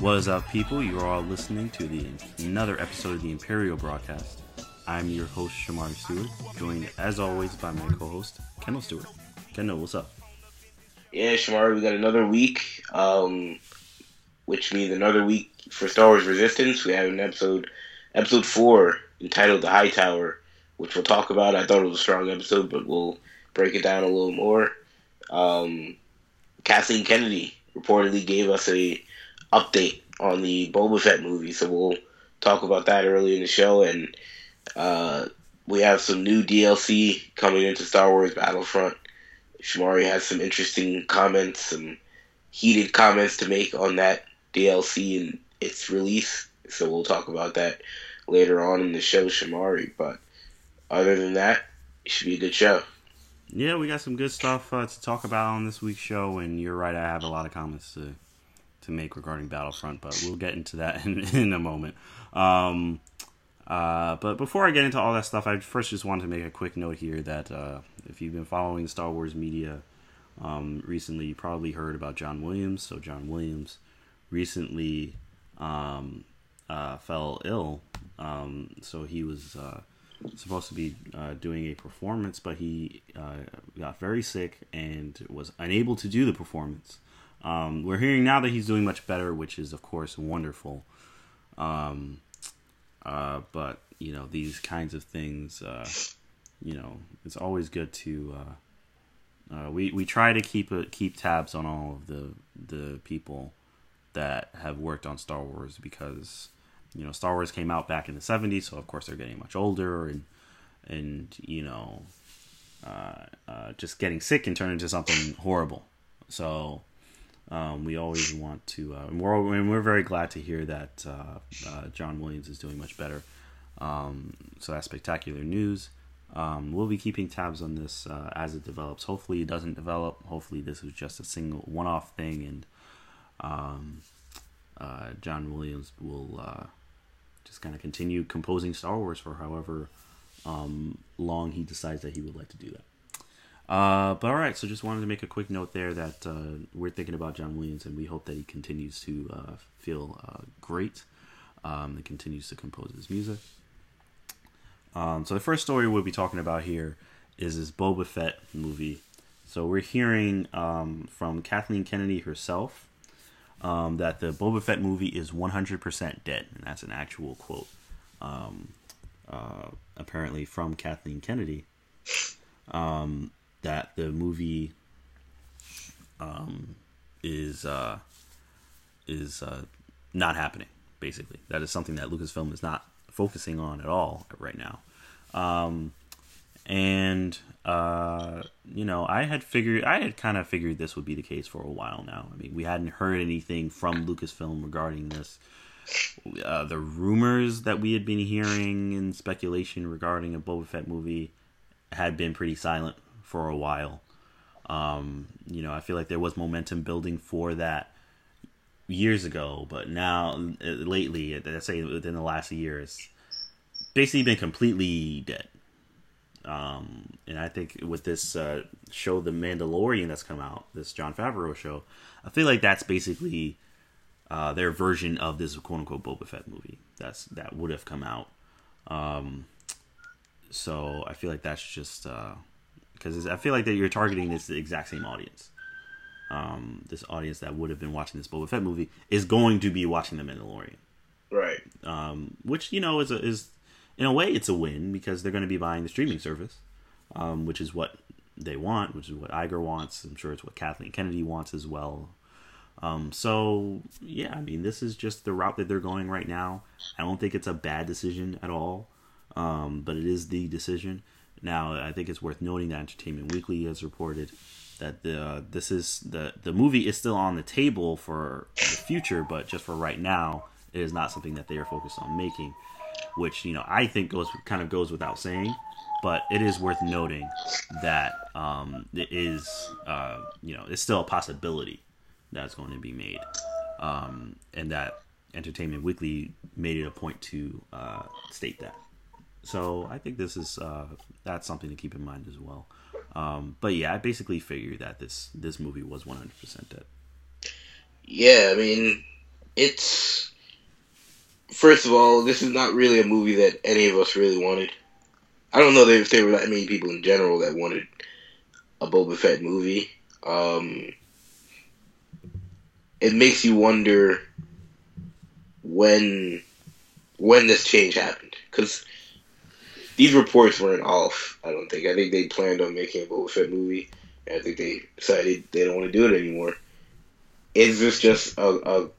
What is up, people? You are all listening to the another episode of the Imperial Broadcast. I'm your host, Shamari Stewart, joined as always by my co-host, Kendall Stewart. Kendall, what's up? Yeah, Shamari, we got another week, um, which means another week for Star Wars Resistance. We have an episode, episode four, entitled "The High Tower," which we'll talk about. I thought it was a strong episode, but we'll break it down a little more. Um, Kathleen Kennedy reportedly gave us a update on the Boba Fett movie, so we'll talk about that early in the show. And uh, we have some new DLC coming into Star Wars Battlefront. Shamari has some interesting comments, some heated comments to make on that DLC and its release. So we'll talk about that later on in the show, Shamari. But other than that, it should be a good show. Yeah, we got some good stuff uh, to talk about on this week's show, and you're right. I have a lot of comments to to make regarding Battlefront, but we'll get into that in, in a moment. Um, uh, but before I get into all that stuff, I first just wanted to make a quick note here that uh, if you've been following Star Wars media um, recently, you probably heard about John Williams. So John Williams recently um, uh, fell ill. Um, so he was uh, supposed to be uh, doing a performance, but he uh, got very sick and was unable to do the performance. Um, we're hearing now that he's doing much better, which is of course wonderful. Um, uh, but you know these kinds of things, uh, you know, it's always good to. Uh, uh, we we try to keep a, keep tabs on all of the the people that have worked on Star Wars because you know Star Wars came out back in the 70s so of course they're getting much older and and you know uh, uh, just getting sick can turn into something horrible so um, we always want to uh, and, we're, and we're very glad to hear that uh, uh, John Williams is doing much better. Um, so that's spectacular news. Um, we'll be keeping tabs on this uh, as it develops. Hopefully it doesn't develop. Hopefully this is just a single one-off thing and um, uh, John Williams will uh, just kind of continue composing Star Wars for however um, long he decides that he would like to do that. Uh, but all right, so just wanted to make a quick note there that uh, we're thinking about John Williams, and we hope that he continues to uh, feel uh, great um, and continues to compose his music. Um, so the first story we'll be talking about here is this Boba Fett movie. So we're hearing um, from Kathleen Kennedy herself um, that the Boba Fett movie is 100% dead, and that's an actual quote, um, uh, apparently from Kathleen Kennedy. Um, that the movie um, is uh, is uh, not happening. Basically, that is something that Lucasfilm is not focusing on at all right now. Um, and uh, you know, I had figured, I had kind of figured this would be the case for a while now. I mean, we hadn't heard anything from Lucasfilm regarding this. Uh, the rumors that we had been hearing and speculation regarding a Boba Fett movie had been pretty silent for a while. Um, you know, I feel like there was momentum building for that years ago, but now uh, lately, let's say within the last year, it's basically been completely dead. Um, and I think with this uh, show, The Mandalorian, that's come out, this Jon Favreau show, I feel like that's basically uh, their version of this quote unquote Boba Fett movie. That's that would have come out. Um, so I feel like that's just because I feel like that you're targeting this the exact same audience. Um, this audience that would have been watching this Boba Fett movie is going to be watching The Mandalorian, right? Um, which you know is a, is in a way it's a win because they're going to be buying the streaming service, um, which is what they want, which is what Iger wants. I'm sure it's what Kathleen Kennedy wants as well. Um, so yeah, I mean, this is just the route that they're going right now. I don't think it's a bad decision at all, um, but it is the decision. Now, I think it's worth noting that Entertainment Weekly has reported that the uh, this is the the movie is still on the table for the future, but just for right now, it is not something that they are focused on making which you know I think goes kind of goes without saying, but it is worth noting that um, it is uh, you know it's still a possibility that's going to be made, um, and that Entertainment Weekly made it a point to uh, state that. So I think this is uh, that's something to keep in mind as well. Um, but yeah, I basically figured that this this movie was one hundred percent dead. Yeah, I mean, It's first of all, this is not really a movie that any of us really wanted. I don't know if there were that many people in general that wanted a Boba Fett movie. Um, it makes you wonder when when this change happened because these reports weren't off. I don't think. I think they planned on making a Boba Fett movie. And I think they decided they don't want to do it anymore. Is this just a, a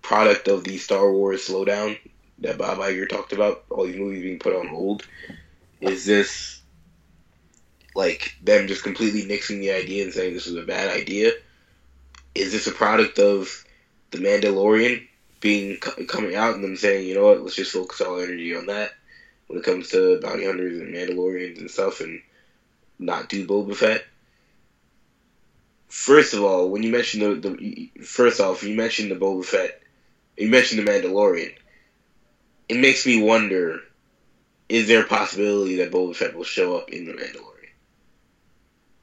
product of the Star Wars slowdown that Bob Iger talked about? All these movies being put on hold. Is this like them just completely nixing the idea and saying this is a bad idea? Is this a product of the Mandalorian being coming out and them saying, you know what, let's just focus all energy on that when it comes to bounty hunters and Mandalorians and stuff, and not do Boba Fett? First of all, when you mentioned the, the first off, you mentioned the Boba Fett, you mentioned the Mandalorian. It makes me wonder: is there a possibility that Boba Fett will show up in the Mandalorian?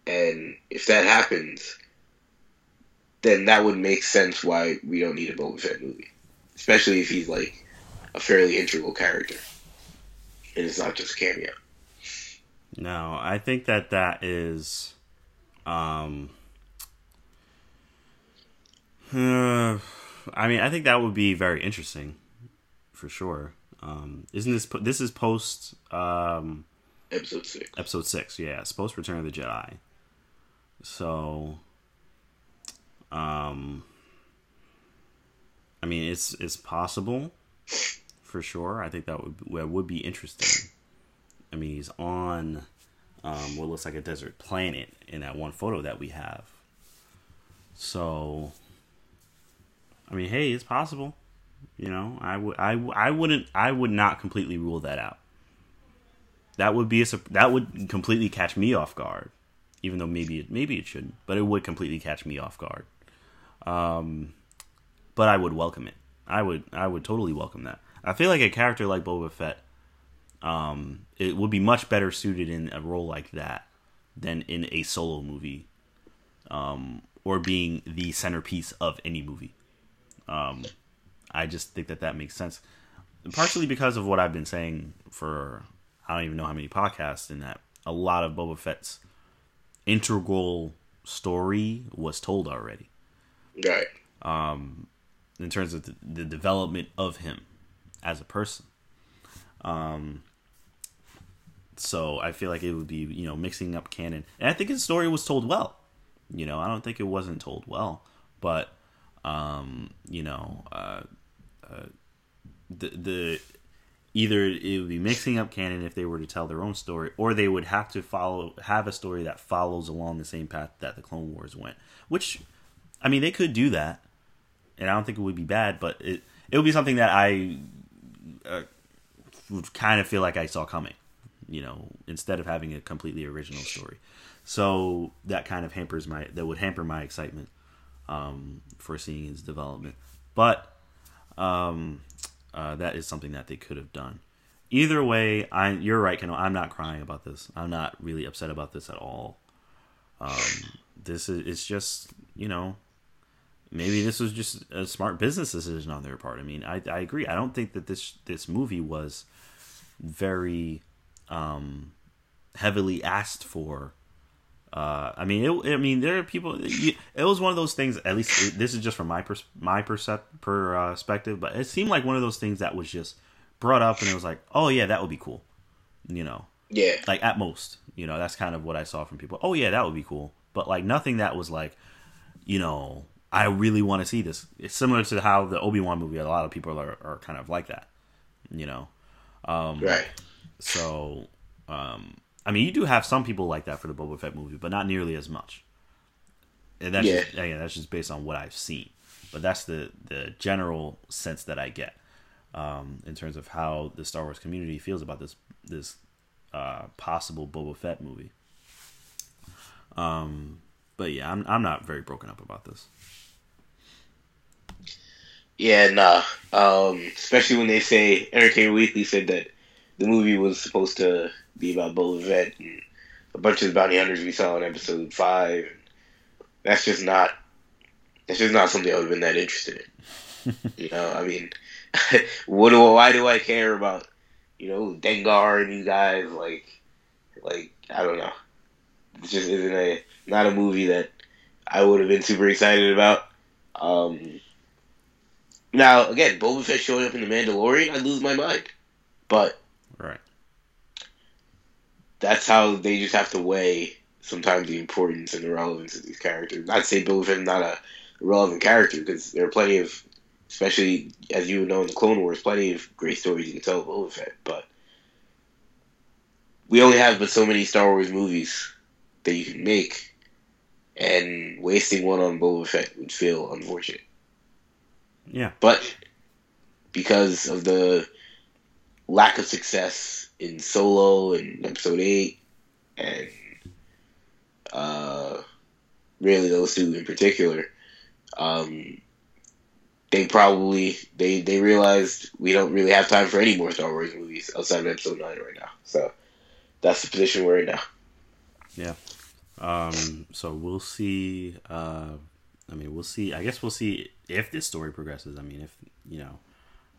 And if that happens, then that would make sense why we don't need a Boba Fett movie, especially if he's like a fairly integral character, it's not just a cameo. No, I think that that is, um, uh, I mean, I think that would be very interesting, for sure. Um, isn't this this is post um, episode six? Episode six, yeah, it's post Return of the Jedi. So, um, I mean, it's it's possible, for sure. I think that would that would be interesting. I mean, he's on um, what looks like a desert planet in that one photo that we have. So, I mean, hey, it's possible. You know, I would, I, I wouldn't, I would not completely rule that out. That would be a, that would completely catch me off guard, even though maybe it, maybe it shouldn't, but it would completely catch me off guard. Um, but I would welcome it. I would, I would totally welcome that. I feel like a character like Boba Fett, um, it would be much better suited in a role like that than in a solo movie, um, or being the centerpiece of any movie. Um, I just think that that makes sense, partially because of what I've been saying for I don't even know how many podcasts. In that, a lot of Boba Fett's integral story was told already. Right. Um, in terms of the, the development of him as a person. Um, so I feel like it would be you know mixing up canon, and I think his story was told well. You know, I don't think it wasn't told well, but um, you know, uh, uh, the the either it would be mixing up canon if they were to tell their own story, or they would have to follow have a story that follows along the same path that the Clone Wars went. Which, I mean, they could do that, and I don't think it would be bad, but it it would be something that I uh, kind of feel like I saw coming. You know, instead of having a completely original story, so that kind of hampers my that would hamper my excitement um, for seeing his development. But um, uh, that is something that they could have done. Either way, I you're right, Ken. I'm not crying about this. I'm not really upset about this at all. Um, this is it's just you know maybe this was just a smart business decision on their part. I mean, I, I agree. I don't think that this this movie was very um, heavily asked for uh, I mean, it, I mean, there are people. It was one of those things. At least it, this is just from my pers- my percep- perspective, but it seemed like one of those things that was just brought up, and it was like, oh yeah, that would be cool. You know, yeah. Like at most, you know, that's kind of what I saw from people. Oh yeah, that would be cool, but like nothing that was like, you know, I really want to see this. It's similar to how the Obi Wan movie. A lot of people are, are kind of like that. You know, um, right. So. Um, I mean, you do have some people like that for the Boba Fett movie, but not nearly as much. And that's yeah. just, again, that's just based on what I've seen. But that's the the general sense that I get um, in terms of how the Star Wars community feels about this this uh, possible Boba Fett movie. Um, but yeah, I'm I'm not very broken up about this. Yeah, nah. Um, especially when they say Entertainment Weekly said that the movie was supposed to be about Boba Fett and a bunch of the bounty hunters we saw in episode five. That's just not. That's just not something I would have been that interested in. you know, I mean, what do why do I care about you know Dengar and you guys like like I don't know. It just isn't a not a movie that I would have been super excited about. Um, now again, Boba Fett showing up in the Mandalorian, I'd lose my mind. But right, that's how they just have to weigh sometimes the importance and the relevance of these characters. Not to say Boba Fett not a relevant character because there are plenty of, especially as you know in the Clone Wars, plenty of great stories you can tell of Boba Fett. But we only have but so many Star Wars movies that you can make, and wasting one on Boba Fett would feel unfortunate. Yeah, but because of the lack of success in Solo and Episode Eight, and uh, really those two in particular, um, they probably they they realized we don't really have time for any more Star Wars movies outside of Episode Nine right now. So that's the position we're in now. Yeah. Um, so we'll see. Uh, I mean, we'll see. I guess we'll see if this story progresses. I mean, if you know,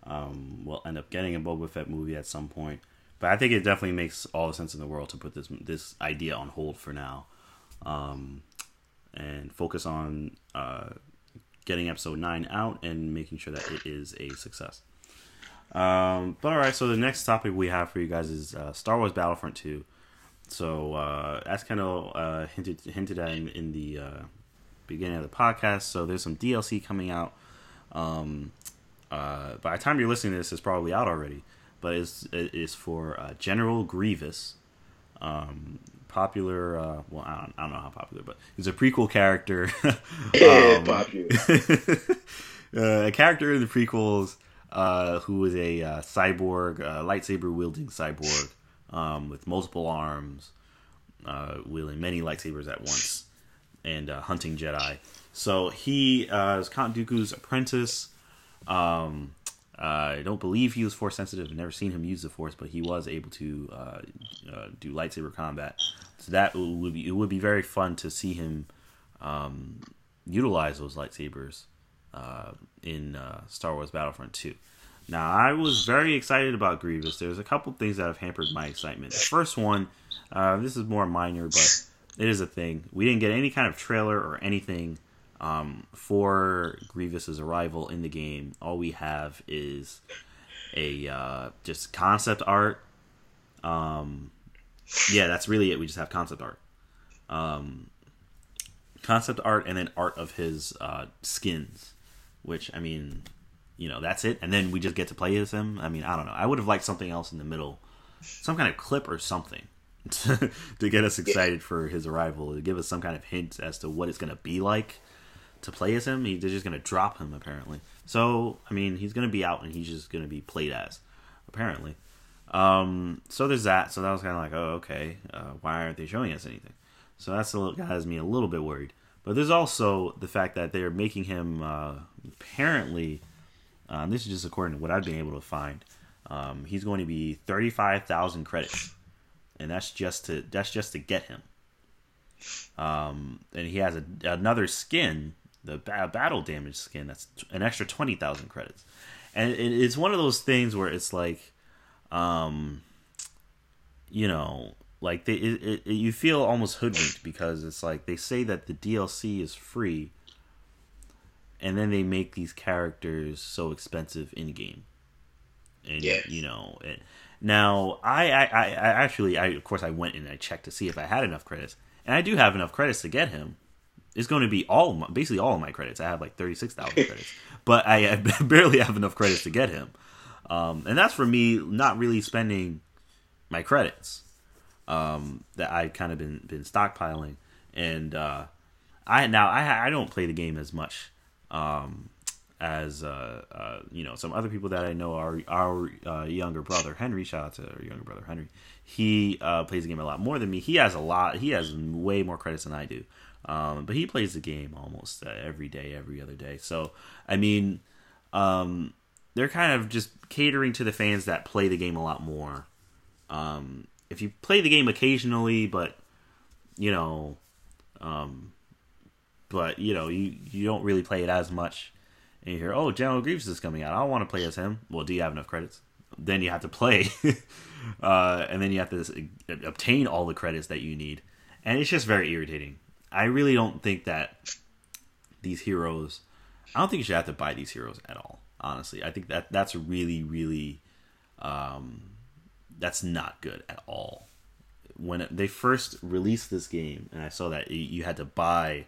um, we'll end up getting a Boba Fett movie at some point. But I think it definitely makes all the sense in the world to put this this idea on hold for now, um, and focus on uh, getting episode nine out and making sure that it is a success. Um, but all right, so the next topic we have for you guys is uh, Star Wars Battlefront Two. So uh, as kind of uh, hinted hinted at in, in the uh, beginning of the podcast, so there's some DLC coming out. Um, uh, by the time you're listening to this, it's probably out already. But it's it's for uh, General Grievous, um, popular. Uh, well, I don't, I don't know how popular, but he's a prequel character. um, popular. a character in the prequels uh, who is a uh, cyborg, uh, lightsaber wielding cyborg um, with multiple arms, uh, wielding many lightsabers at once, and uh, hunting Jedi. So he uh, is Count Dooku's apprentice. Um, I don't believe he was force sensitive. I've never seen him use the force, but he was able to do lightsaber combat. So that would be it would be very fun to see him um, utilize those lightsabers uh, in uh, Star Wars Battlefront 2. Now, I was very excited about Grievous. There's a couple things that have hampered my excitement. The first one, uh, this is more minor, but it is a thing. We didn't get any kind of trailer or anything um, for Grievous's arrival in the game. All we have is a uh, just concept art. Um, yeah, that's really it. We just have concept art. Um, concept art and then art of his uh, skins which I mean, you know, that's it. And then we just get to play as him. I mean, I don't know. I would have liked something else in the middle, some kind of clip or something to, to get us excited for his arrival, to give us some kind of hint as to what it's going to be like to play as him. He, they're just going to drop him apparently. So I mean, he's going to be out and he's just going to be played as apparently. Um, so there's that. So that was kind of like, oh, okay. Uh, why aren't they showing us anything? So that's a little has me a little bit worried. But there's also the fact that they're making him uh, apparently. Um, this is just according to what I've been able to find. Um, he's going to be thirty-five thousand credits, and that's just to that's just to get him. Um, and he has a, another skin, the ba- battle damage skin, that's an extra twenty thousand credits. And it, it's one of those things where it's like, um, you know, like they it, it, you feel almost hoodwinked because it's like they say that the DLC is free and then they make these characters so expensive in game. And yeah. you know, it, now I, I I actually I of course I went and I checked to see if I had enough credits. And I do have enough credits to get him. It's going to be all my, basically all of my credits. I have like 36,000 credits. But I, I, barely have enough credits to get him. Um, and that's for me not really spending my credits um, that I kind of been been stockpiling, and uh, I now I I don't play the game as much um, as uh, uh, you know some other people that I know. Our our uh, younger brother Henry, shout out to our younger brother Henry. He uh, plays the game a lot more than me. He has a lot. He has way more credits than I do. Um, but he plays the game almost uh, every day, every other day. So I mean, um, they're kind of just catering to the fans that play the game a lot more. Um, if you play the game occasionally, but you know, um, but you know, you you don't really play it as much. And you hear, "Oh, General Grievous is coming out. I want to play as him." Well, do you have enough credits? Then you have to play, uh, and then you have to obtain all the credits that you need, and it's just very irritating. I really don't think that these heroes. I don't think you should have to buy these heroes at all. Honestly, I think that that's really, really, um, that's not good at all. When they first released this game, and I saw that you had to buy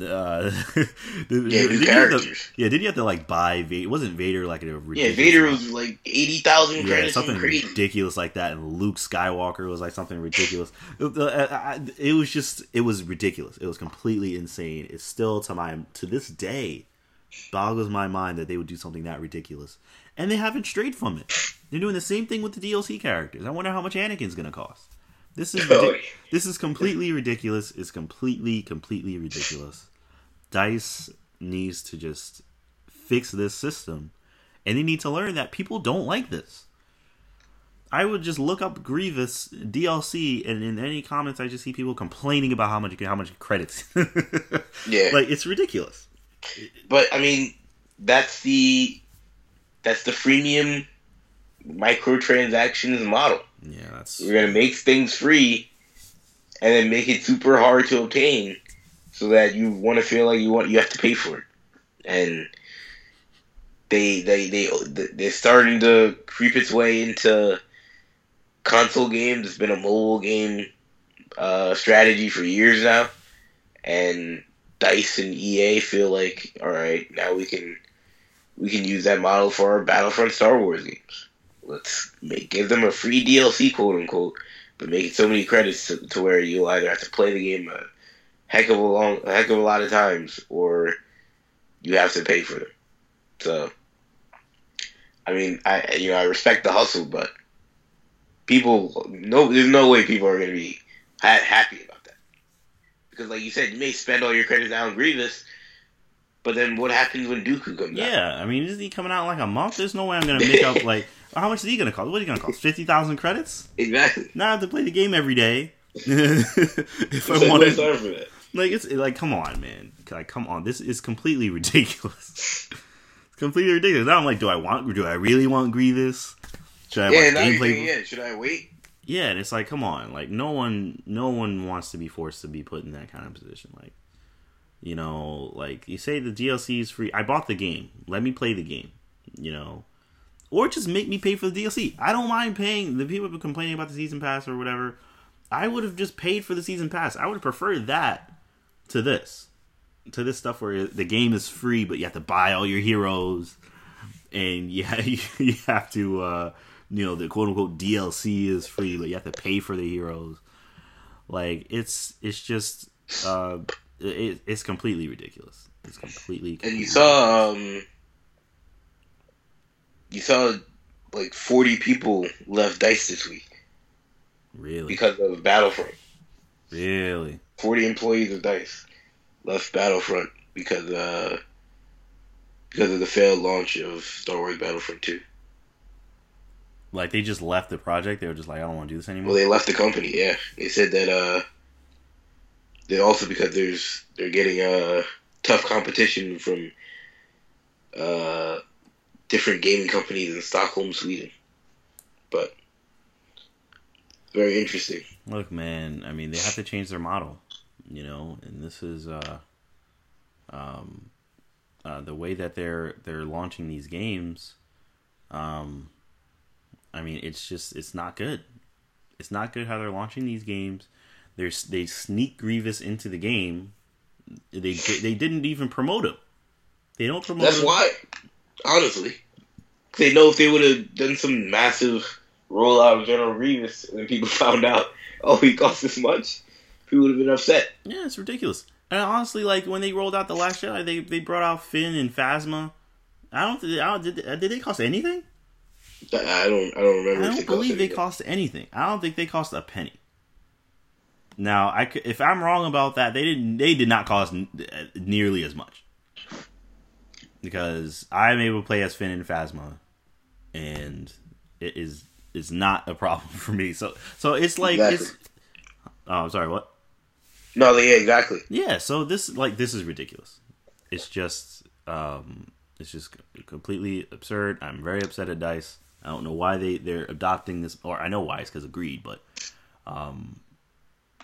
uh, yeah, new characters. To, yeah, didn't you have to like buy Vader? Wasn't Vader like a yeah? Vader was like eighty thousand yeah, something ridiculous like that, and Luke Skywalker was like something ridiculous. it was just it was ridiculous. It was completely insane. It's still to my to this day boggles my mind that they would do something that ridiculous, and they haven't strayed from it. They're doing the same thing with the DLC characters. I wonder how much Anakin's gonna cost. This is oh, this is completely ridiculous. It's completely completely ridiculous. Dice needs to just fix this system, and they need to learn that people don't like this. I would just look up Grievous DLC, and in any comments, I just see people complaining about how much how much credits. yeah, like it's ridiculous. But I mean, that's the that's the freemium microtransactions model. Yeah, that's we're gonna make things free, and then make it super hard to obtain, so that you want to feel like you want you have to pay for it, and they they they they're starting to creep its way into console games. It's been a mobile game uh, strategy for years now, and Dice and EA feel like, all right, now we can we can use that model for our Battlefront Star Wars games let's make give them a free DLC, quote unquote, but make it so many credits to, to where you'll either have to play the game a heck of a long, a heck of a lot of times, or you have to pay for them. So, I mean, I you know I respect the hustle, but people no, there's no way people are gonna be ha- happy about that because, like you said, you may spend all your credits on Grievous. But then what happens when Dooku comes yeah, out? Yeah, I mean, isn't he coming out in like a month? There's no way I'm gonna make up like how much is he gonna cost? What is he gonna cost? Fifty thousand credits? Exactly. Now I have to play the game every day. if I want to, like it's like, come on, man. Like, come on. This is completely ridiculous. it's completely ridiculous. Now I'm like, do I want? Do I really want Grievous? Should I yeah, gameplay? Yeah, should I wait? Yeah, and it's like, come on. Like, no one, no one wants to be forced to be put in that kind of position. Like, you know, like you say the DLC is free. I bought the game. Let me play the game. You know, or just make me pay for the DLC. I don't mind paying. The people have been complaining about the season pass or whatever. I would have just paid for the season pass. I would have preferred that to this, to this stuff where the game is free, but you have to buy all your heroes, and yeah, you, you have to, uh, you know, the quote unquote DLC is free, but you have to pay for the heroes. Like it's it's just uh, it, it's completely ridiculous. It's completely, completely and you saw um you saw like 40 people left Dice this week. Really? Because of Battlefront. Really? 40 employees of Dice left Battlefront because uh because of the failed launch of Star Wars Battlefront 2. Like they just left the project. They were just like, I don't want to do this anymore. Well, they left the company. Yeah, they said that. uh They also because there's they're getting uh tough competition from uh different gaming companies in Stockholm, Sweden. But very interesting. Look, man, I mean, they have to change their model, you know, and this is uh, um, uh, the way that they're they're launching these games. Um, I mean, it's just it's not good. It's not good how they're launching these games. They they sneak Grievous into the game. They they didn't even promote him. They don't promote. That's him. why honestly. They know if they would have done some massive rollout of General Grievous and people found out, oh, he cost this much, people would have been upset. Yeah, it's ridiculous. And honestly, like when they rolled out the Last Jedi, they they brought out Finn and Phasma. I don't. I don't did, did they cost anything? I don't. I don't remember. I don't they believe they cost anything. I don't think they cost a penny. Now, I could, if I'm wrong about that, they didn't. They did not cost uh, nearly as much because I'm able to play as Finn and Phasma, and it is is not a problem for me. So so it's like exactly. it's. Oh, I'm sorry. What? No, yeah, exactly. Yeah. So this like this is ridiculous. It's just um, It's just completely absurd. I'm very upset at Dice. I don't know why they they're adopting this, or I know why it's because of greed, but um,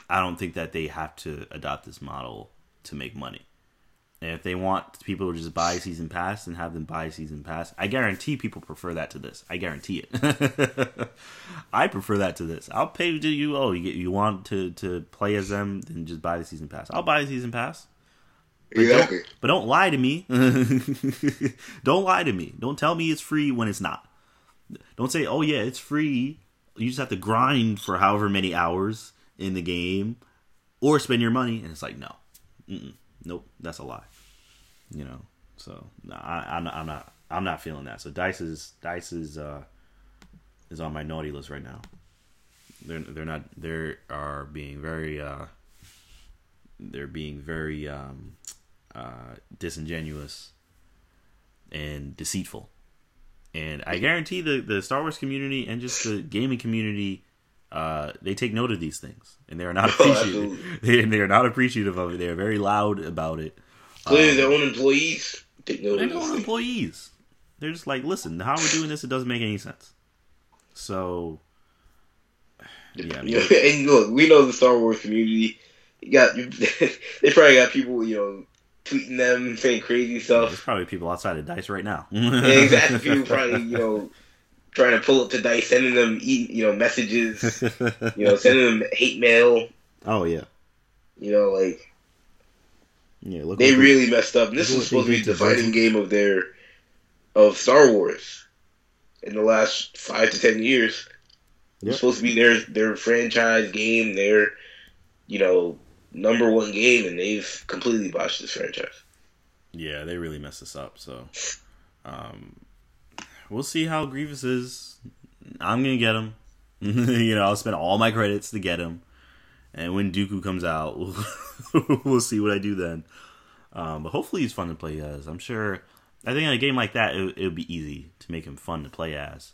I don't think that they have to adopt this model to make money. And if they want people to just buy season pass and have them buy season pass, I guarantee people prefer that to this. I guarantee it. I prefer that to this. I'll pay to you. Oh, you you want to to play as them, then just buy the season pass. I'll buy the season pass. But exactly. Don't, but don't lie to me. don't lie to me. Don't tell me it's free when it's not. Don't say, "Oh yeah, it's free." You just have to grind for however many hours in the game, or spend your money. And it's like, no, Mm-mm. Nope, that's a lie. You know. So I, I'm, I'm not. I'm not feeling that. So Dice is Dice is uh, is on my naughty list right now. They're they're not. They are being very. Uh, they're being very um, uh, disingenuous and deceitful. And I guarantee the, the Star Wars community and just the gaming community, uh, they take note of these things, and they are not appreciative. they, they are not appreciative of it. They are very loud about it. Clearly, um, their own employees take note Their own employees. They're just like, listen, how we're doing this, it doesn't make any sense. So, yeah. and look, we know the Star Wars community. You got they probably got people, you know, tweeting them, saying crazy stuff. Yeah, there's probably people outside of Dice right now. yeah, exactly. People probably, you know, trying to pull up to Dice, sending them, you know, messages, you know, sending them hate mail. Oh yeah. You know, like. Yeah, look they really they, messed up. And this was supposed to be the defining game of their of Star Wars in the last five to ten years. Yep. It's supposed to be their their franchise game, their you know number one game, and they've completely botched this franchise. Yeah, they really messed this up. So, um, we'll see how Grievous is. I'm gonna get him. you know, I'll spend all my credits to get him, and when Dooku comes out, we'll, see what I do then. Um, but hopefully, he's fun to play as. I'm sure. I think in a game like that, it, it would be easy to make him fun to play as.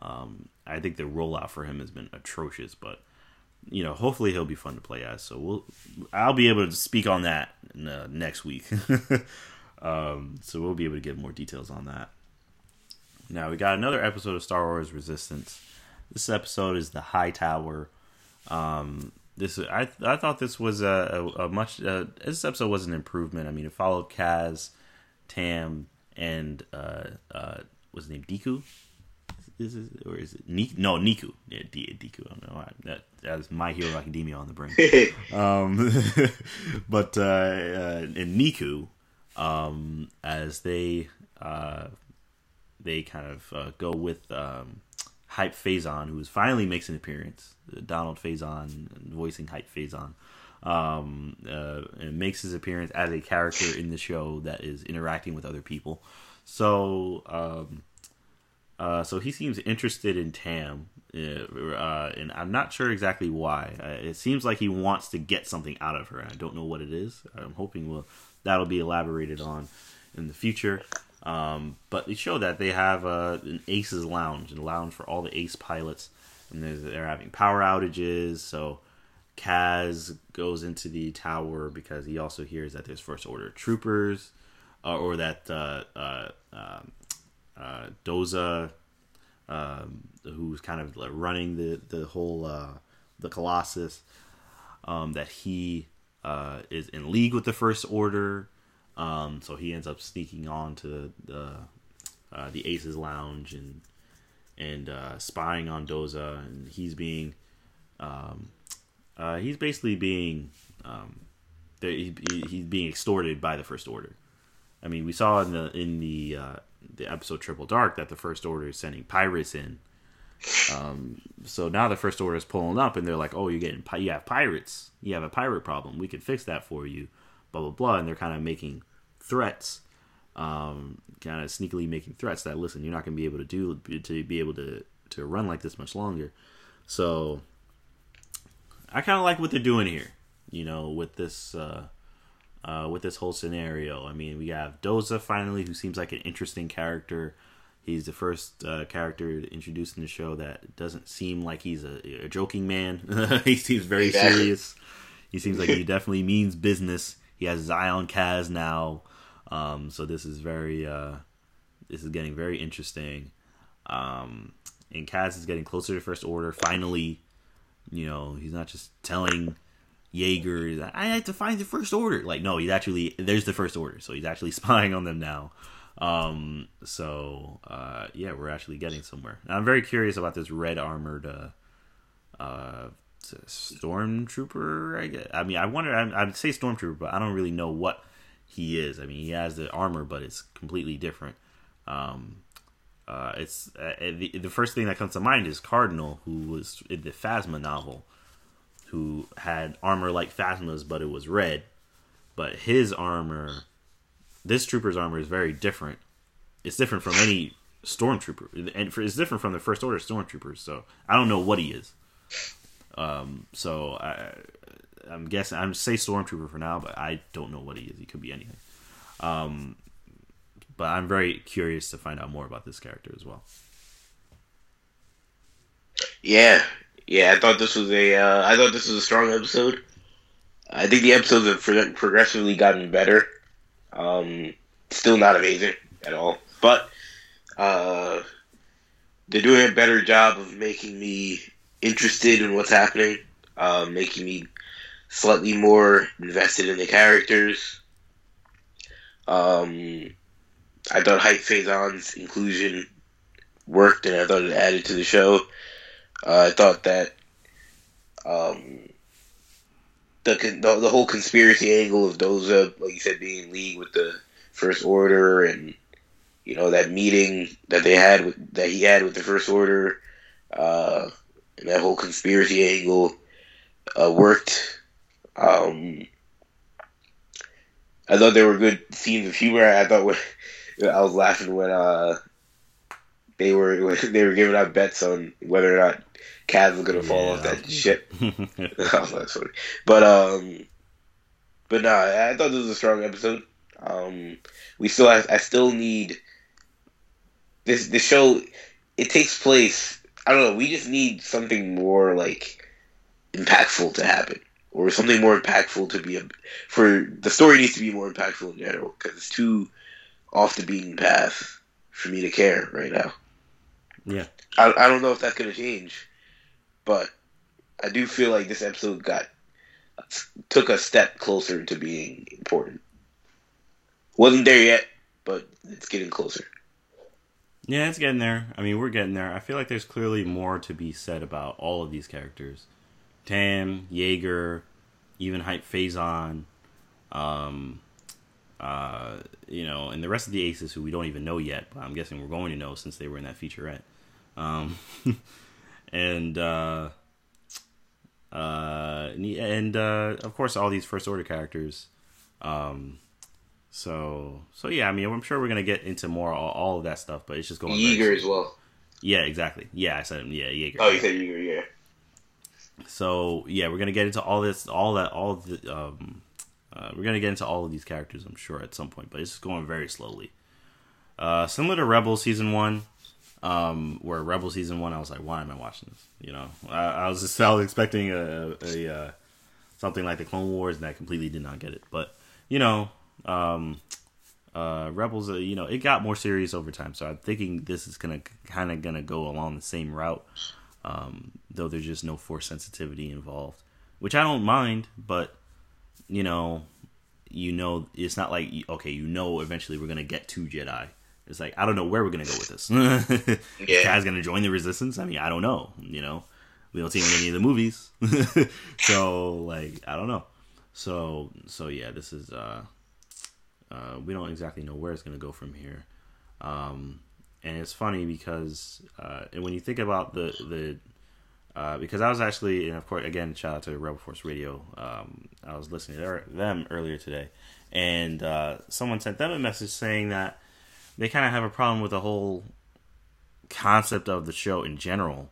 Um, I think the rollout for him has been atrocious, but you know, hopefully he'll be fun to play as. So we'll, I'll be able to speak on that uh, next week. um, so we'll be able to get more details on that. Now we got another episode of Star Wars Resistance. This episode is the High Tower. Um, this I I thought this was a, a, a much uh, this episode was an improvement. I mean, it followed Kaz, Tam, and uh, uh, was his name Deku is it, or is it Neeku? No, Neeku. Yeah, D- Deku. I don't know. That that's My Hero Academia on the brain. um, but uh, uh, in Neeku, um, as they uh, they kind of uh, go with um, Hype Fazon, who finally makes an appearance. Donald Faison voicing Hype Fazon. Um, uh, makes his appearance as a character in the show that is interacting with other people. So, um, uh, so he seems interested in Tam, uh, uh, and I'm not sure exactly why. Uh, it seems like he wants to get something out of her. I don't know what it is. I'm hoping we'll, that'll be elaborated on in the future. Um, but they show that they have uh, an Aces Lounge, a lounge for all the Ace pilots, and they're having power outages. So Kaz goes into the tower because he also hears that there's First Order troopers, or that um, uh, Doza, um, who's kind of like running the the whole uh, the Colossus, um, that he uh, is in league with the First Order. Um, so he ends up sneaking on to the uh, the Aces Lounge and and uh, spying on Doza, and he's being um, uh, he's basically being um, he, he's being extorted by the First Order. I mean, we saw in the in the uh, the episode Triple Dark that the First Order is sending pirates in. Um, so now the First Order is pulling up, and they're like, "Oh, you're getting you have pirates. You have a pirate problem. We can fix that for you." Blah blah blah, and they're kind of making threats, um, kind of sneakily making threats that listen, you're not going to be able to do to be able to to run like this much longer. So I kind of like what they're doing here, you know, with this. Uh, uh, with this whole scenario. I mean, we have Doza finally, who seems like an interesting character. He's the first uh, character introduced in the show that doesn't seem like he's a, a joking man. he seems very exactly. serious. He seems like he definitely means business. He has Zion Kaz now, um, so this is very, uh, this is getting very interesting. Um, and Kaz is getting closer to First Order. Finally, you know, he's not just telling Yeager that I have to find the First Order. Like, no, he's actually there's the First Order, so he's actually spying on them now. Um, so uh, yeah, we're actually getting somewhere. I'm very curious about this red armored uh, uh, stormtrooper. I guess. I mean, I wonder. I, I'd say stormtrooper, but I don't really know what he is. I mean, he has the armor, but it's completely different. Um, uh, it's uh, the, the first thing that comes to mind is Cardinal, who was in the Phasma novel, who had armor like Phasma's, but it was red. But his armor, this trooper's armor is very different. It's different from any stormtrooper, and for, it's different from the First Order stormtroopers. So I don't know what he is. Um, so I, I'm guessing I'm say stormtrooper for now, but I don't know what he is. He could be anything. Um, but I'm very curious to find out more about this character as well. Yeah, yeah. I thought this was a. Uh, I thought this was a strong episode. I think the episodes have progressively gotten better. Um, still not amazing at all, but uh, they're doing a better job of making me interested in what's happening, uh, making me slightly more invested in the characters. Um, I thought Hype Fazon's inclusion worked, and I thought it added to the show. Uh, I thought that um, the, the, the whole conspiracy angle of Doza, like you said, being in league with the First Order, and you know that meeting that they had with that he had with the First Order, uh, and that whole conspiracy angle uh, worked. Um, I thought there were good scenes of humor. I thought when I was laughing when uh they were when they were giving out bets on whether or not Kaz was gonna fall yeah. off that ship. oh. But um, but no, nah, I thought this was a strong episode. Um, we still have, I still need this. The show it takes place. I don't know. We just need something more like impactful to happen, or something more impactful to be a for the story needs to be more impactful in general because it's too off the beaten path for me to care right now. Yeah. I, I don't know if that's to change, but I do feel like this episode got took a step closer to being important. Wasn't there yet, but it's getting closer. Yeah, it's getting there. I mean, we're getting there. I feel like there's clearly more to be said about all of these characters. Tam, Yeager, even Hype Fazon, um, uh, you know, and the rest of the aces who we don't even know yet, but I'm guessing we're going to know since they were in that featurette. Um, and uh, uh, and uh, of course all these first order characters. Um, so so yeah, I mean, I'm sure we're gonna get into more all, all of that stuff, but it's just going. Yeager as well. Yeah, exactly. Yeah, I said yeah, Yeager. Oh, you said Yeager, yeah. So yeah, we're gonna get into all this, all that, all the um, uh, we're gonna get into all of these characters, I'm sure, at some point, but it's going very slowly. Uh, similar to Rebel season one, um, where Rebel season one, I was like, why am I watching this? You know, I, I was just I was expecting a, a uh, something like the Clone Wars, and I completely did not get it. But you know, um, uh, Rebels, uh, you know, it got more serious over time. So I'm thinking this is gonna kind of gonna go along the same route, um, though there's just no force sensitivity involved, which I don't mind, but you know, you know, it's not like okay, you know, eventually we're gonna get to Jedi. It's like I don't know where we're gonna go with this. yeah. Kaz gonna join the Resistance? I mean, I don't know. You know, we don't see him in any of the movies, so like I don't know. So so yeah, this is uh, uh, we don't exactly know where it's gonna go from here. Um, and it's funny because uh, and when you think about the the uh, because I was actually, and of course, again, shout out to Rebel Force Radio. Um, I was listening to them earlier today, and uh, someone sent them a message saying that they kind of have a problem with the whole concept of the show in general.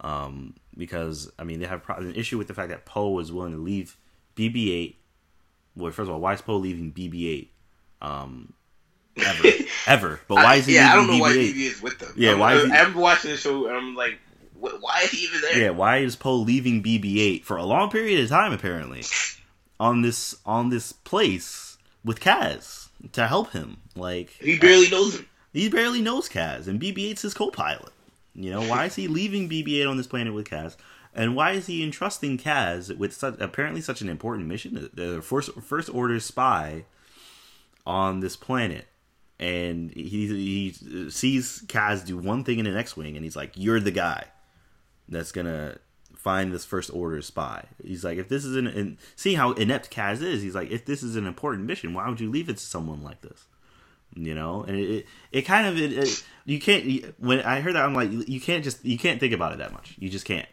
Um, because I mean, they have an issue with the fact that Poe was willing to leave BB-8. Well, first of all, why is Poe leaving BB-8? Um, ever, ever. But why is he? yeah, I don't know BB-8? why BB is with them. Yeah, I'm, why? I, I'm watching the show and I'm like, why is he even there? Yeah, why is Poe leaving BB-8 for a long period of time apparently on this on this place with Kaz to help him? Like he barely I, knows him. He barely knows Kaz, and BB-8's his co-pilot. You know, why is he leaving BB-8 on this planet with Kaz? And why is he entrusting Kaz with such, apparently such an important mission? The first first order spy on this planet, and he he sees Kaz do one thing in an X-wing, and he's like, "You're the guy that's gonna find this first order spy." He's like, "If this is an and seeing how inept Kaz is, he's like, if this is an important mission, why would you leave it to someone like this?" You know, and it it, it kind of it, it you can't when I heard that I'm like you can't just you can't think about it that much. You just can't.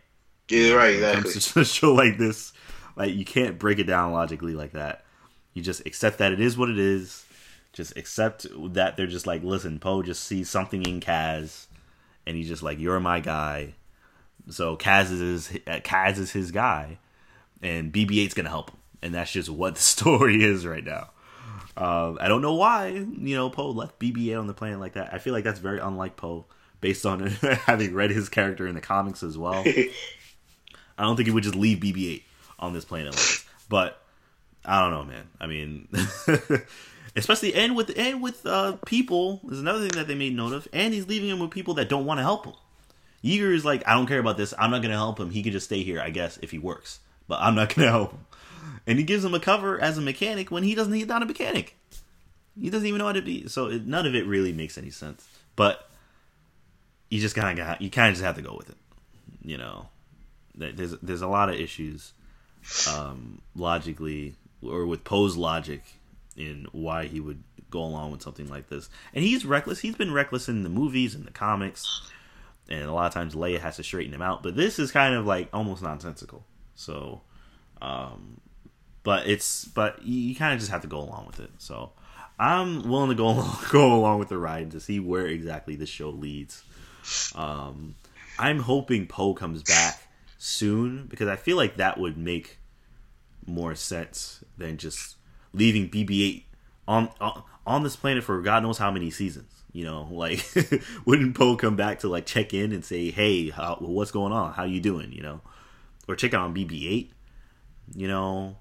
Yeah, right. Exactly. To a show like this, like you can't break it down logically like that. You just accept that it is what it is. Just accept that they're just like, listen, Poe just sees something in Kaz, and he's just like, you're my guy. So Kaz is his, Kaz is his guy, and BB-8's gonna help him, and that's just what the story is right now. Uh, I don't know why you know Poe left BB-8 on the planet like that. I feel like that's very unlike Poe, based on having read his character in the comics as well. I don't think he would just leave BB-8 on this planet like this. But I don't know, man. I mean, especially and with and with uh, people is another thing that they made note of, and he's leaving him with people that don't want to help him. Yeager is like, I don't care about this. I'm not going to help him. He can just stay here, I guess, if he works. But I'm not going to help him. And he gives him a cover as a mechanic when he doesn't. He's not a mechanic. He doesn't even know how to be. So it, none of it really makes any sense. But you just kind of got. you kind of just have to go with it. You know, there's there's a lot of issues um, logically or with Poe's logic in why he would go along with something like this. And he's reckless. He's been reckless in the movies and the comics, and a lot of times Leia has to straighten him out. But this is kind of like almost nonsensical. So, um, but it's but you, kind of just have to go along with it. So. I'm willing to go along, go along with the ride to see where exactly this show leads. Um, I'm hoping Poe comes back soon because I feel like that would make more sense than just leaving BB-8 on on, on this planet for God knows how many seasons. You know, like wouldn't Poe come back to like check in and say, "Hey, how, what's going on? How you doing?" You know, or check on BB-8. You know,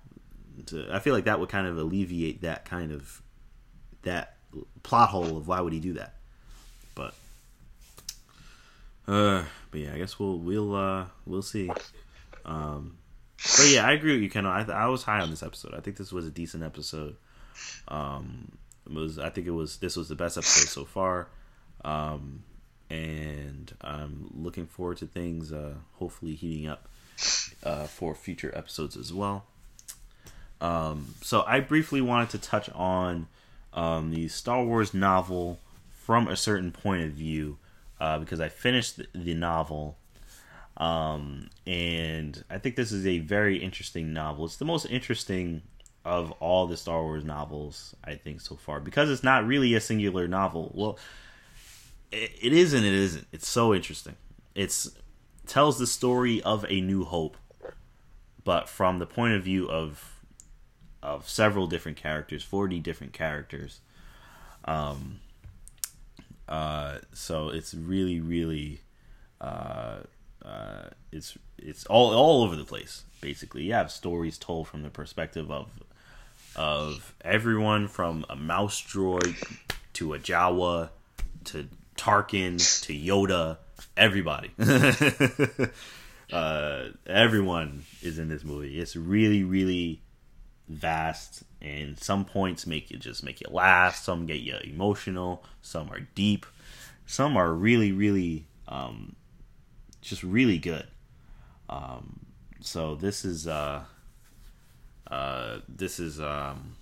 to, I feel like that would kind of alleviate that kind of that plot hole of why would he do that. But uh, but yeah, I guess we'll we'll uh we'll see. Um, but yeah, I agree with you, Ken. I I was high on this episode. I think this was a decent episode. Um, it was I think it was this was the best episode so far. Um, and I'm looking forward to things uh hopefully heating up uh for future episodes as well. Um, so I briefly wanted to touch on um, the Star Wars novel from a certain point of view uh, because I finished the novel. Um, and I think this is a very interesting novel. It's the most interesting of all the Star Wars novels, I think, so far, because it's not really a singular novel. Well, it, it is and it isn't. It's so interesting. It's tells the story of a New Hope, but from the point of view of of several different characters, forty different characters. Um, uh, so it's really, really, uh, uh, it's it's all all over the place. Basically, you have stories told from the perspective of of everyone from a mouse droid to a Jawa to Tarkin to Yoda, everybody. uh, everyone is in this movie. It's really, really vast, and some points make you just make you laugh. Some get you emotional. Some are deep. Some are really, really, um, just really good. Um, so this is uh, uh, this is um,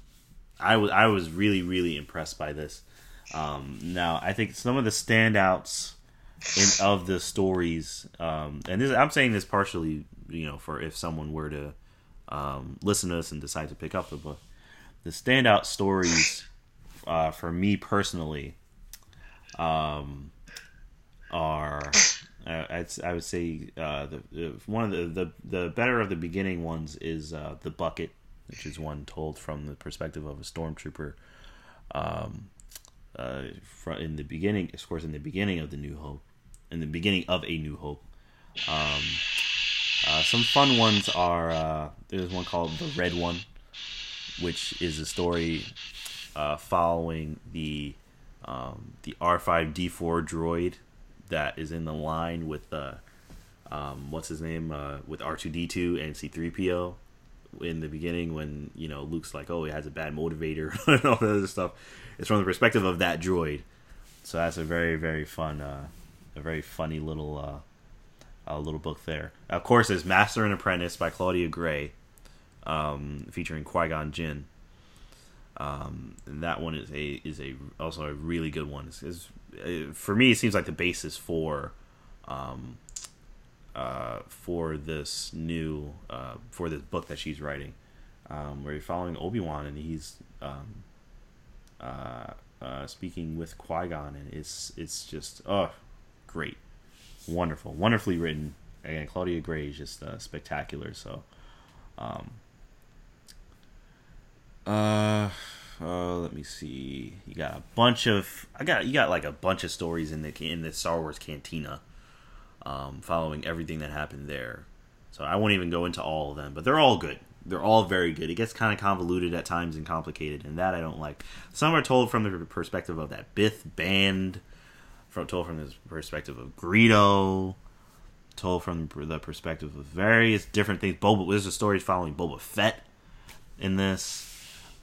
I was I was really really impressed by this. Um, now I think some of the standouts in, of the stories, um, and this I'm saying this partially, you know, for if someone were to um, listen to us and decide to pick up the book. The standout stories uh, for me personally um, are I'd, I would say uh, the, the, one of the, the the better of the beginning ones is uh, the bucket, which is one told from the perspective of a stormtrooper. Um, uh, in the beginning, of course, in the beginning of the New Hope, in the beginning of a New Hope. Um, uh, some fun ones are uh, there's one called the Red One, which is a story following the um, the R5D4 droid that is in the line with the um, what's his name uh, with R2D2 and C3PO in the beginning when you know Luke's like, oh, he has a bad motivator and all that other stuff. It's from the perspective of that droid, so that's a very very fun, uh, a very funny little uh, uh, little book there. Of course, is Master and Apprentice by Claudia Gray, um, featuring Qui Gon Jinn. Um, that one is a is a also a really good one. It's, it's, it, for me, it seems like the basis for um, uh, for this new uh, for this book that she's writing, um, where you're following Obi Wan and he's um, uh, uh, speaking with Qui Gon, and it's it's just oh great, wonderful, wonderfully written. Again, Claudia Gray is just uh, spectacular. So, um, uh, uh, let me see. You got a bunch of I got you got like a bunch of stories in the in the Star Wars Cantina, um, following everything that happened there. So I won't even go into all of them, but they're all good. They're all very good. It gets kind of convoluted at times and complicated, and that I don't like. Some are told from the perspective of that Bith band, from told from the perspective of Greedo, told from the perspective of various different things. Boba, there's a story following Boba Fett in this.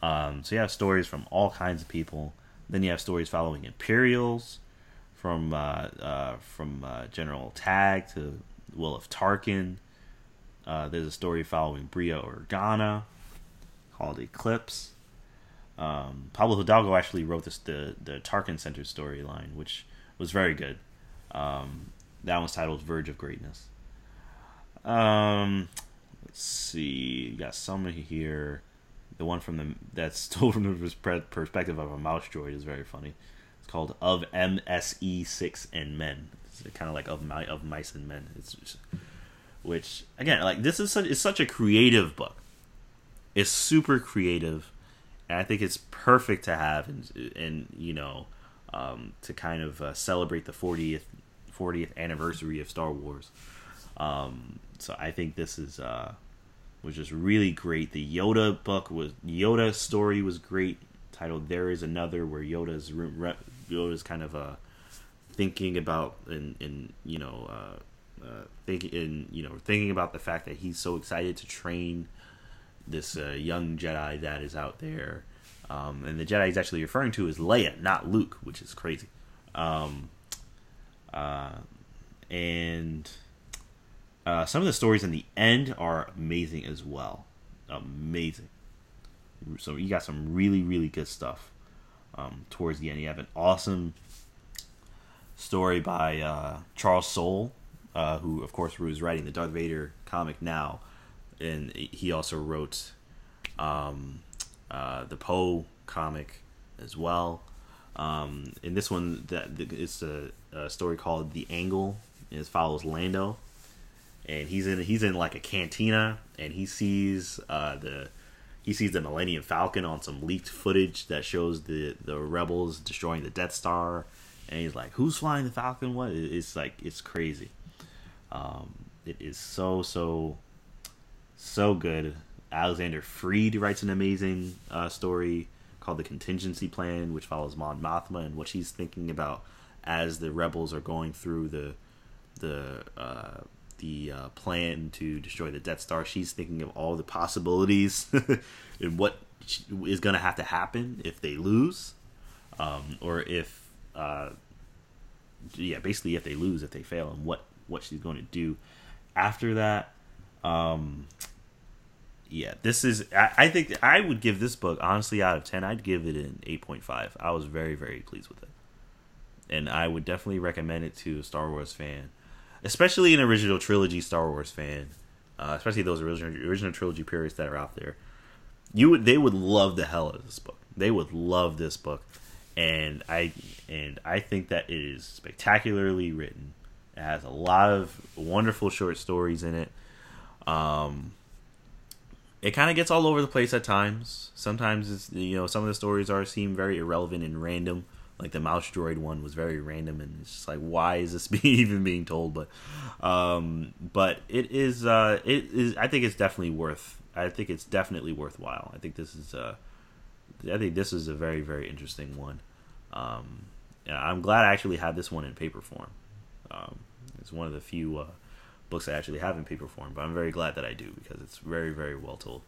Um, so you have stories from all kinds of people. Then you have stories following Imperials, from uh, uh, from uh, General Tagge to Wilhuff Tarkin. Uh, there's a story following Breha Organa called Eclipse. Um, Pablo Hidalgo actually wrote this the the Tarkin Center storyline, which was very good. Um, that one's titled Verge of Greatness. Um, let's see, you got some here. The one from the that's told from the perspective of a mouse droid is very funny. It's called Of MSE Six and Men. It's kind of like of my of mice and men. It's just, which again, like this is such, it's such a creative book. It's super creative, and I think it's perfect to have and and you know um, to kind of uh, celebrate the 40th 40th anniversary of Star Wars. Um, so I think this is uh, was just really great. The Yoda book was Yoda story was great. Titled "There Is Another," where Yoda's Yoda's kind of uh, thinking about and and you know uh, uh, thinking you know thinking about the fact that he's so excited to train this uh, young Jedi that is out there. Um, and the Jedi he's actually referring to is Leia, not Luke, which is crazy. Um, uh, and uh, some of the stories in the end are amazing as well. Amazing. So you got some really, really good stuff um, towards the end. You have an awesome story by uh, Charles Soule, uh, who, of course, was writing the Darth Vader comic now. And he also wrote um, uh, the Poe comic as well. Um, in this one, that it's a, a story called "The Angle." It follows Lando, and he's in he's in like a cantina, and he sees uh, the he sees the Millennium Falcon on some leaked footage that shows the the rebels destroying the Death Star, and he's like, "Who's flying the Falcon? What?" It's like it's crazy. Um, it is so so so good. Alexander Freed writes an amazing uh, story called The Contingency Plan, which follows Mon Mothma and what she's thinking about as the rebels are going through the the uh, the uh, plan to destroy the Death Star. She's thinking of all the possibilities and what is going to have to happen if they lose, um, or if uh, yeah, basically if they lose, if they fail, and what what she's going to do after that. Um, yeah, this is. I, I, think I would give this book honestly out of ten. I'd give it an eight point five. I was very very pleased with it, and I would definitely recommend it to a Star Wars fan, especially an original trilogy Star Wars fan, uh, especially those original original trilogy periods that are out there. You would they would love the hell out of this book. They would love this book, and I and I think that it is spectacularly written. It has a lot of wonderful short stories in it. Um, it kind of gets all over the place at times. Sometimes it's you know some of the stories are seem very irrelevant and random. Like the mouse droid one was very random, and it's just like why is this being, even being told? But um, but it is uh, it is. I think it's definitely worth. I think it's definitely worthwhile. I think this is uh, I think this is a very very interesting one. Um, I'm glad I actually have this one in paper form. Um, it's one of the few uh, books I actually have in paper form, but I'm very glad that I do because it's very, very well told.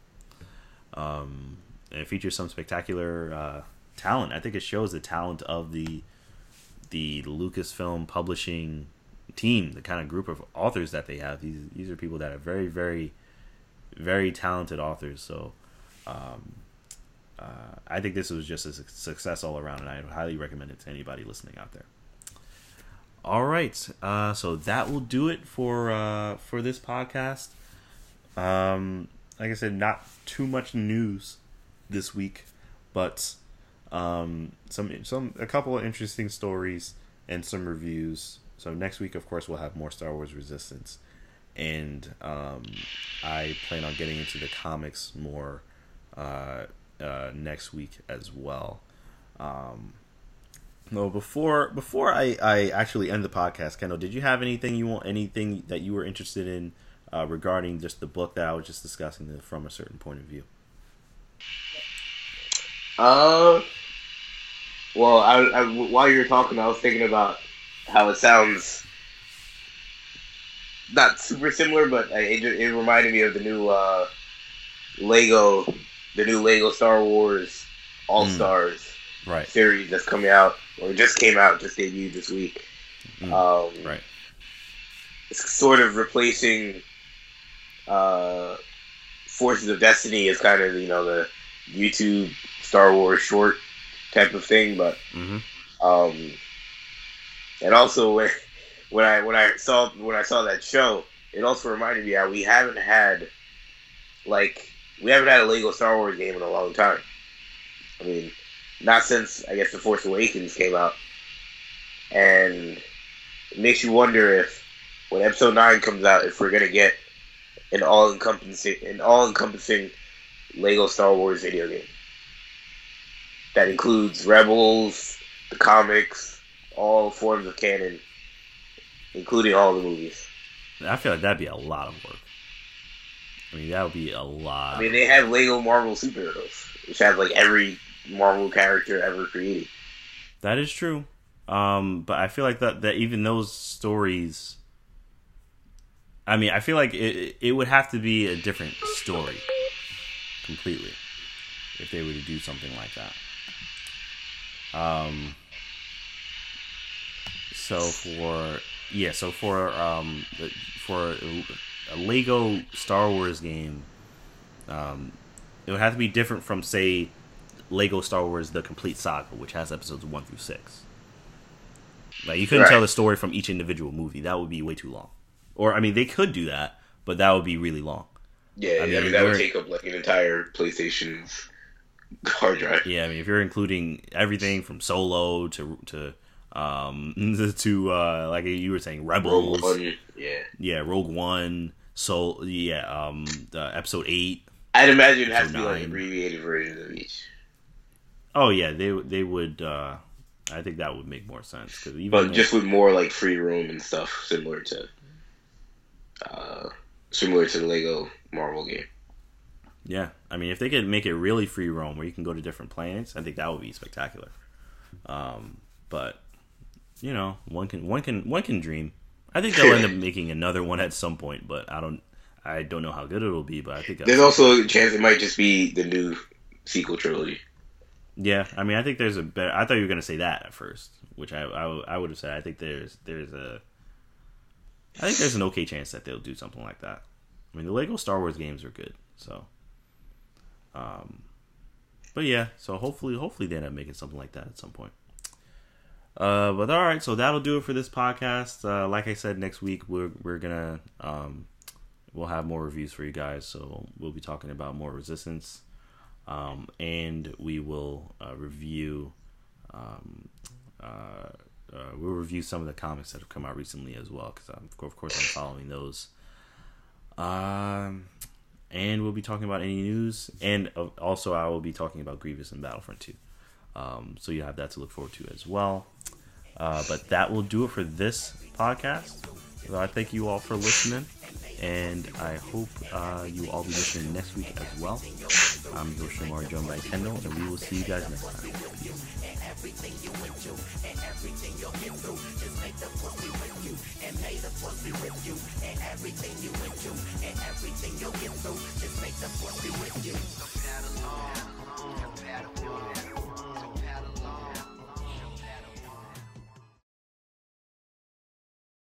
Um, and it features some spectacular uh, talent. I think it shows the talent of the the Lucasfilm publishing team, the kind of group of authors that they have. These these are people that are very, very, very talented authors. So. Um, uh, I think this was just a success all around, and I highly recommend it to anybody listening out there. All right, uh, so that will do it for uh, for this podcast. Um, like I said, not too much news this week, but um, some some a couple of interesting stories and some reviews. So next week, of course, we'll have more Star Wars Resistance, and um, I plan on getting into the comics more uh, uh, next week as well. Um, no, before before I, I actually end the podcast, Kendall, did you have anything you want anything that you were interested in uh, regarding just the book that I was just discussing from a certain point of view? Uh, well, I, I, while you were talking, I was thinking about how it sounds not super similar, but it, it reminded me of the new uh, Lego the new Lego Star Wars All Stars mm. right. series that's coming out or just came out, just debuted this week. Mm. Um, right. It's sort of replacing uh, Forces of Destiny as kind of you know the YouTube Star Wars short type of thing, but mm-hmm. um, and also when when I when I saw when I saw that show, it also reminded me how we haven't had like we haven't had a Lego Star Wars game in a long time. I mean, not since I guess The Force Awakens came out, and it makes you wonder if when Episode Nine comes out, if we're gonna get an all-encompassing, an all-encompassing Lego Star Wars video game that includes Rebels, the comics, all forms of canon, including all the movies. I feel like that'd be a lot of work. I mean, that would be a lot. I mean, they have Lego Marvel superheroes, which has like every Marvel character ever created. That is true. Um, but I feel like that that even those stories. I mean, I feel like it it would have to be a different story, completely, if they were to do something like that. Um. So for yeah, so for um for a Lego Star Wars game, um, it would have to be different from say Lego Star Wars: The Complete Saga, which has episodes one through six. Like you couldn't right. tell the story from each individual movie; that would be way too long. Or I mean, they could do that, but that would be really long. Yeah, I mean, I mean that would take up like an entire PlayStation's hard drive. Yeah, I mean, if you're including everything from Solo to to um, to uh, like you were saying, Rebels. Yeah. Yeah, Rogue One. So yeah, um, episode eight. I'd imagine it has to be like abbreviated versions of each. Oh yeah, they they would. Uh, I think that would make more sense because even but just with more like free room and stuff, similar to uh, similar to the Lego Marvel game. Yeah, I mean, if they could make it really free roam where you can go to different planets, I think that would be spectacular. Um, but you know, one can one can one can dream. I think they'll end up making another one at some point, but I don't I don't know how good it'll be. But I think there's also a chance it might just be the new sequel trilogy. Yeah, I mean, I think there's a better. I thought you were gonna say that at first, which I I, I would have said. I think there's there's a I think there's an okay chance that they'll do something like that. I mean, the Lego Star Wars games are good, so. Um, but yeah, so hopefully, hopefully they end up making something like that at some point. Uh, but all right, so that'll do it for this podcast. Uh, like I said, next week we're we're gonna um, we'll have more reviews for you guys. So we'll be talking about more resistance, um, and we will uh, review. Um, uh, uh, we'll review some of the comics that have come out recently as well, because of course I'm following those. Um, and we'll be talking about any news, and also I will be talking about Grievous and Battlefront 2. Um, so you have that to look forward to as well. Uh, but that will do it for this podcast. So I thank you all for listening, and I hope uh, you all be listening next week as well. I'm your Shamar, joined by Kendall, and we will see you guys next time. Everything you went to and everything you'll get through. Just make the force be with you and may the force be with you and everything you went to and everything you'll get through. Just make the force be with you.